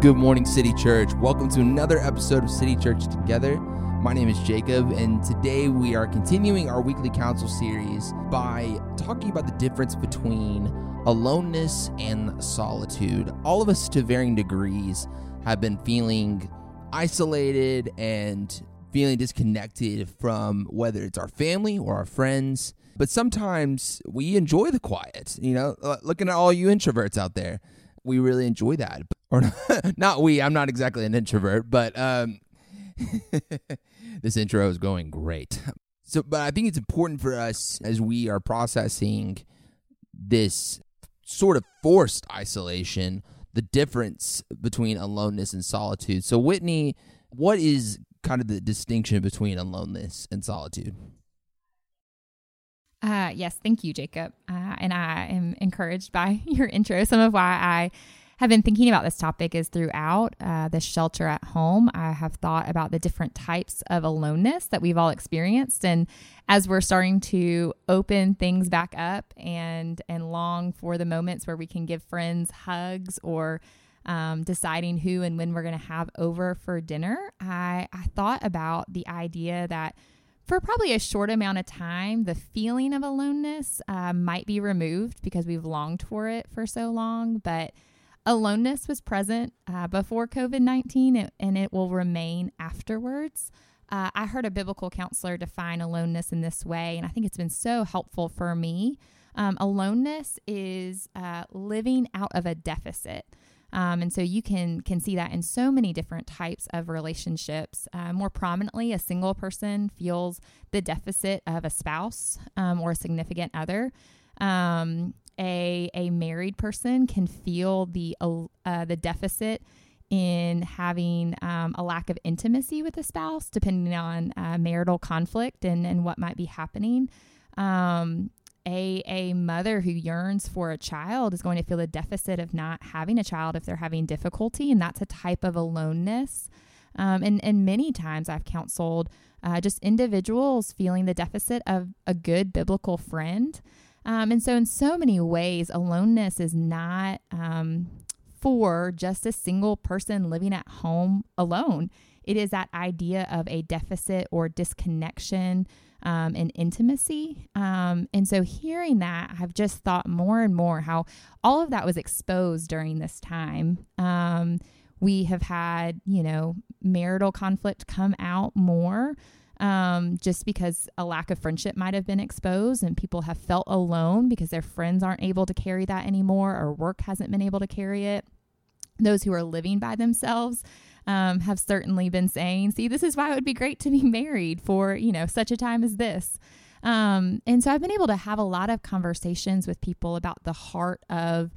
Good morning, City Church. Welcome to another episode of City Church Together. My name is Jacob, and today we are continuing our weekly counsel series by talking about the difference between aloneness and solitude. All of us, to varying degrees, have been feeling isolated and feeling disconnected from whether it's our family or our friends. But sometimes we enjoy the quiet. You know, looking at all you introverts out there, we really enjoy that. Or not we. I'm not exactly an introvert, but um, this intro is going great. So, but I think it's important for us as we are processing this sort of forced isolation, the difference between aloneness and solitude. So, Whitney, what is kind of the distinction between aloneness and solitude? Uh, yes, thank you, Jacob. Uh, and I am encouraged by your intro. Some of why I have been thinking about this topic is throughout uh, the shelter at home. I have thought about the different types of aloneness that we've all experienced, and as we're starting to open things back up and and long for the moments where we can give friends hugs or um, deciding who and when we're going to have over for dinner, I, I thought about the idea that for probably a short amount of time, the feeling of aloneness uh, might be removed because we've longed for it for so long, but Aloneness was present uh, before COVID 19 and it will remain afterwards. Uh, I heard a biblical counselor define aloneness in this way, and I think it's been so helpful for me. Um, aloneness is uh, living out of a deficit. Um, and so you can can see that in so many different types of relationships. Uh, more prominently, a single person feels the deficit of a spouse um, or a significant other. Um, a a married person can feel the uh, the deficit in having um, a lack of intimacy with a spouse, depending on uh, marital conflict and, and what might be happening. Um, a, a mother who yearns for a child is going to feel the deficit of not having a child if they're having difficulty, and that's a type of aloneness. Um, and, and many times I've counseled uh, just individuals feeling the deficit of a good biblical friend. Um, and so, in so many ways, aloneness is not um, for just a single person living at home alone. It is that idea of a deficit or disconnection um, in intimacy. Um, and so, hearing that, I've just thought more and more how all of that was exposed during this time. Um, we have had, you know, marital conflict come out more um, just because a lack of friendship might have been exposed and people have felt alone because their friends aren't able to carry that anymore or work hasn't been able to carry it. Those who are living by themselves um, have certainly been saying, see, this is why it would be great to be married for, you know, such a time as this. Um, and so I've been able to have a lot of conversations with people about the heart of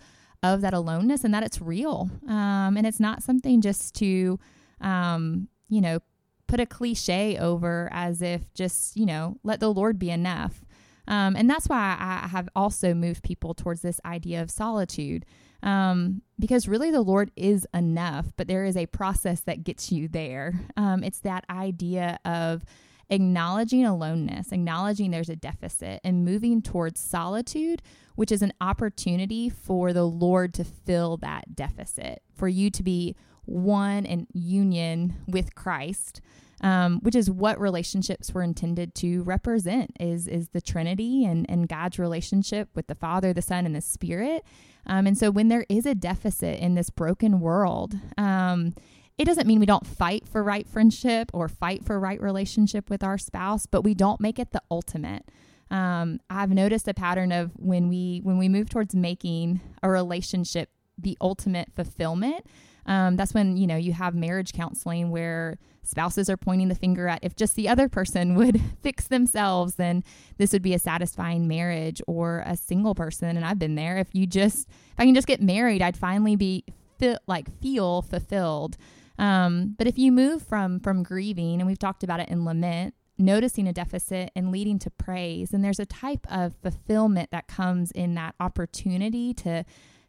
of that aloneness and that it's real. Um, and it's not something just to, um, you know, put a cliche over as if just, you know, let the Lord be enough. Um, and that's why I have also moved people towards this idea of solitude. Um, because really the Lord is enough, but there is a process that gets you there. Um, it's that idea of acknowledging aloneness, acknowledging there's a deficit, and moving towards solitude, which is an opportunity for the Lord to fill that deficit, for you to be one in union with Christ um, which is what relationships were intended to represent is is the Trinity and and God's relationship with the Father, the Son, and the Spirit. Um, and so when there is a deficit in this broken world, um, it doesn't mean we don't fight for right friendship or fight for right relationship with our spouse, but we don't make it the ultimate. Um, I've noticed a pattern of when we when we move towards making a relationship the ultimate fulfillment. Um, that's when you know you have marriage counseling where spouses are pointing the finger at if just the other person would fix themselves then this would be a satisfying marriage or a single person. And i've been there. If you just if i can just get married i'd finally be feel, like feel fulfilled. Um, but if you move from from grieving and we've talked about it in lament noticing a deficit and leading to praise and there's a type of fulfillment that comes in that opportunity to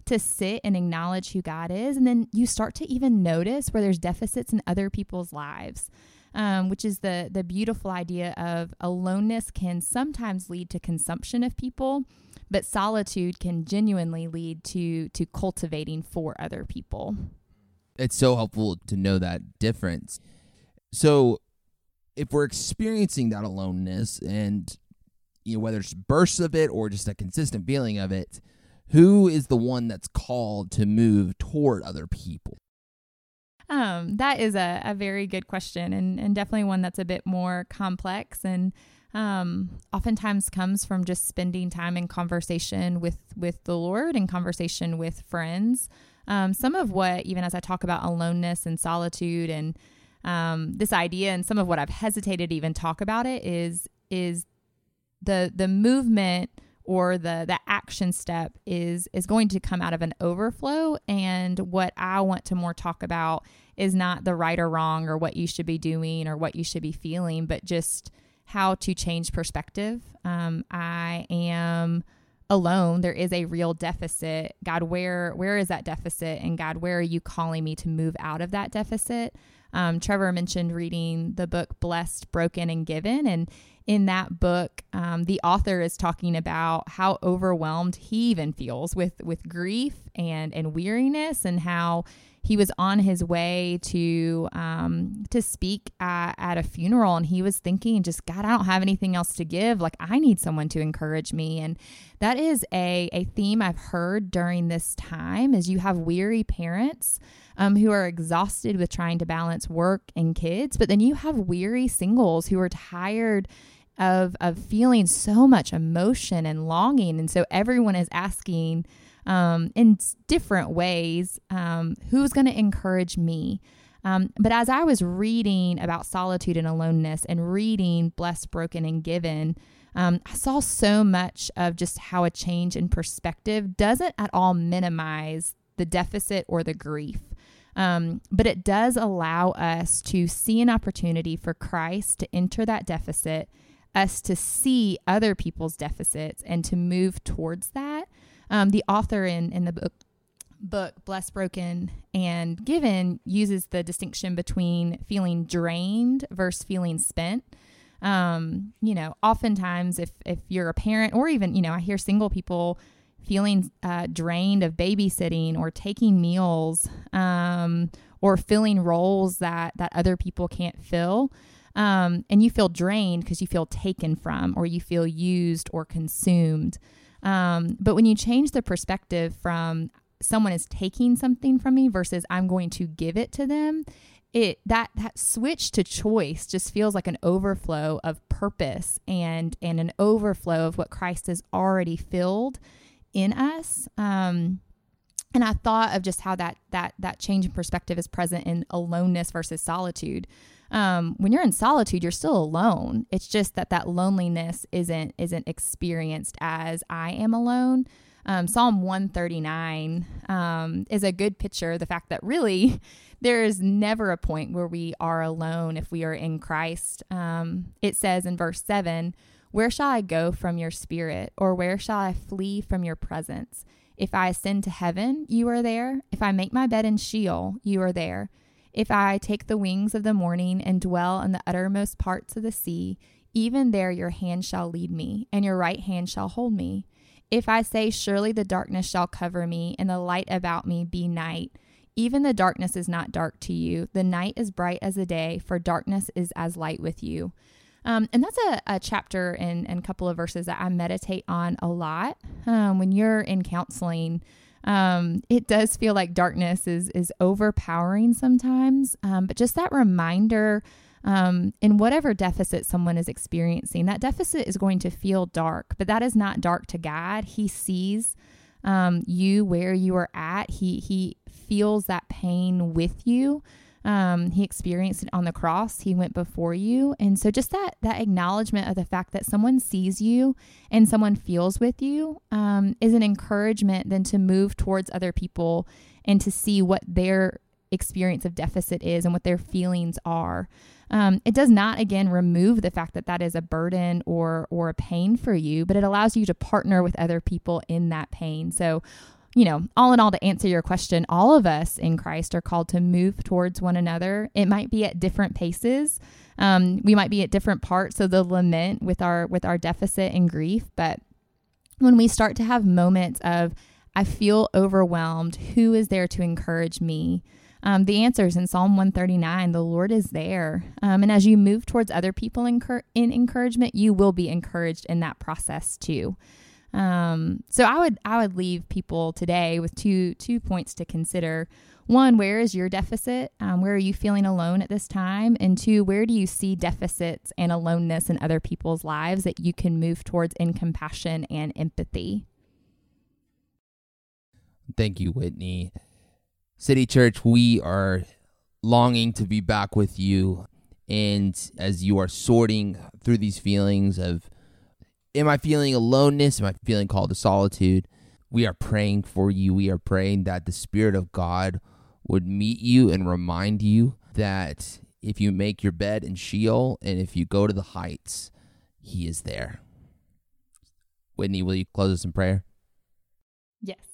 to sit and acknowledge who God is. And then you start to even notice where there's deficits in other people's lives. Um, which is the the beautiful idea of aloneness can sometimes lead to consumption of people, but solitude can genuinely lead to to cultivating for other people. It's so helpful to know that difference. So, if we're experiencing that aloneness and you know whether it's bursts of it or just a consistent feeling of it, who is the one that's called to move toward other people? Um, that is a, a very good question and, and definitely one that's a bit more complex and um, oftentimes comes from just spending time in conversation with with the Lord and conversation with friends. Um, some of what, even as I talk about aloneness and solitude and um, this idea, and some of what I've hesitated to even talk about it is is the the movement or the the action step is is going to come out of an overflow and what I want to more talk about is not the right or wrong or what you should be doing or what you should be feeling but just how to change perspective. Um, I am alone. There is a real deficit. God, where where is that deficit? And God, where are you calling me to move out of that deficit? Um, Trevor mentioned reading the book Blessed, Broken, and Given. And in that book, um, the author is talking about how overwhelmed he even feels with, with grief and, and weariness and how he was on his way to um, to speak at, at a funeral and he was thinking just god i don't have anything else to give. Like i need someone to encourage me. And that is a, a theme i've heard during this time is you have weary parents um, who are exhausted with trying to balance work and kids but then you have weary singles who are tired of of feeling so much emotion and longing. And so everyone is asking um, in different ways um, who's going to encourage me. Um, but as I was reading about solitude and aloneness and reading Blessed, Broken, and Given, um, I saw so much of just how a change in perspective doesn't at all minimize the deficit or the grief. Um, but it does allow us to see an opportunity for Christ to enter that deficit, us to see other people's deficits, and to move towards that um, the author in, in the book, book Blessed, Broken, and Given uses the distinction between feeling drained versus feeling spent. Um, you know, oftentimes if, if you're a parent or even, you know, I hear single people feeling uh, drained of babysitting or taking meals um, or filling roles that, that other people can't fill. Um, and you feel drained because you feel taken from or you feel used or consumed. Um, but when you change the perspective from someone is taking something from me versus I'm going to give it to them, it that that switch to choice just feels like an overflow of purpose and and an overflow of what Christ has already filled in us. Um, and I thought of just how that that that change in perspective is present in aloneness versus solitude um, when you're in solitude, you're still alone. It's just that that loneliness isn't isn't experienced as I am alone. Um, Psalm 139 um, is a good picture. The fact that really there is never a point where we are alone if we are in Christ. Um, it says in verse 7 Where shall I go from your spirit, or where shall I flee from your presence? If I ascend to heaven, you are there. If I make my bed in Sheol, you are there. If I take the wings of the morning and dwell in the uttermost parts of the sea, even there your hand shall lead me, and your right hand shall hold me. If I say, Surely the darkness shall cover me, and the light about me be night, even the darkness is not dark to you. The night is bright as the day, for darkness is as light with you. Um, and that's a, a chapter and a couple of verses that I meditate on a lot um, when you're in counseling um, it does feel like darkness is is overpowering sometimes. Um, but just that reminder, um, in whatever deficit someone is experiencing, that deficit is going to feel dark, but that is not dark to God. He sees um, you where you are at. He he feels that pain with you. Um, he experienced it on the cross. He went before you, and so just that that acknowledgement of the fact that someone sees you and someone feels with you um, is an encouragement then to move towards other people and to see what their experience of deficit is and what their feelings are. Um, it does not again remove the fact that that is a burden or or a pain for you, but it allows you to partner with other people in that pain. So you know, all in all, to answer your question, all of us in Christ are called to move towards one another. It might be at different paces. Um, we might be at different parts of the lament with our with our deficit and grief, but when we start to have moments of I feel overwhelmed, who is there to encourage me? Um, the answer is in Psalm 139 the Lord is there. Um, and as you move towards other people in, in encouragement, you will be encouraged in that process too. Um, so I would I would leave people today with two two points to consider. One, where is your deficit? Um, where are you feeling alone at this time? And two, where do you see deficits and aloneness in other people's lives that you can move towards in compassion and empathy? Thank you, Whitney. City Church, we are longing to be back with you. And as you are sorting through these feelings of, am I feeling aloneness? Am I feeling called to solitude? We are praying for you. We are praying that the Spirit of God would meet you and remind you that if you make your bed in Sheol and if you go to the heights, He is there. Whitney, will you close us in prayer? Yes.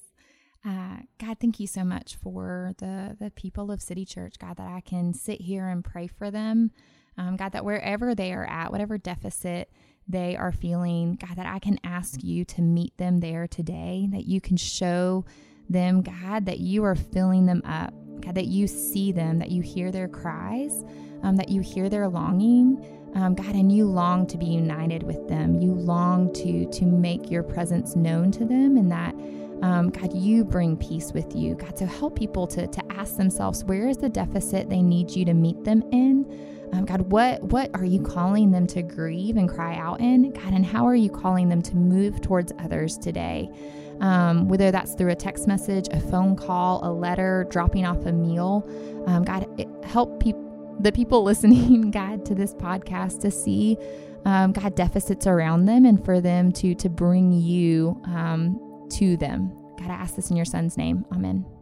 Uh, God, thank you so much for the the people of City Church, God, that I can sit here and pray for them. Um, God, that wherever they are at, whatever deficit they are feeling, God, that I can ask you to meet them there today, that you can show them, God, that you are filling them up, God, that you see them, that you hear their cries, um, that you hear their longing. Um, God, and you long to be united with them. You long to to make your presence known to them, and that um, God, you bring peace with you. God, so help people to to ask themselves, where is the deficit they need you to meet them in? Um, God, what what are you calling them to grieve and cry out in? God, and how are you calling them to move towards others today? um, whether that's through a text message, a phone call, a letter, dropping off a meal. Um, God, help. The people listening, God, to this podcast to see, um, God, deficits around them and for them to to bring you um, to them. God, I ask this in your son's name. Amen.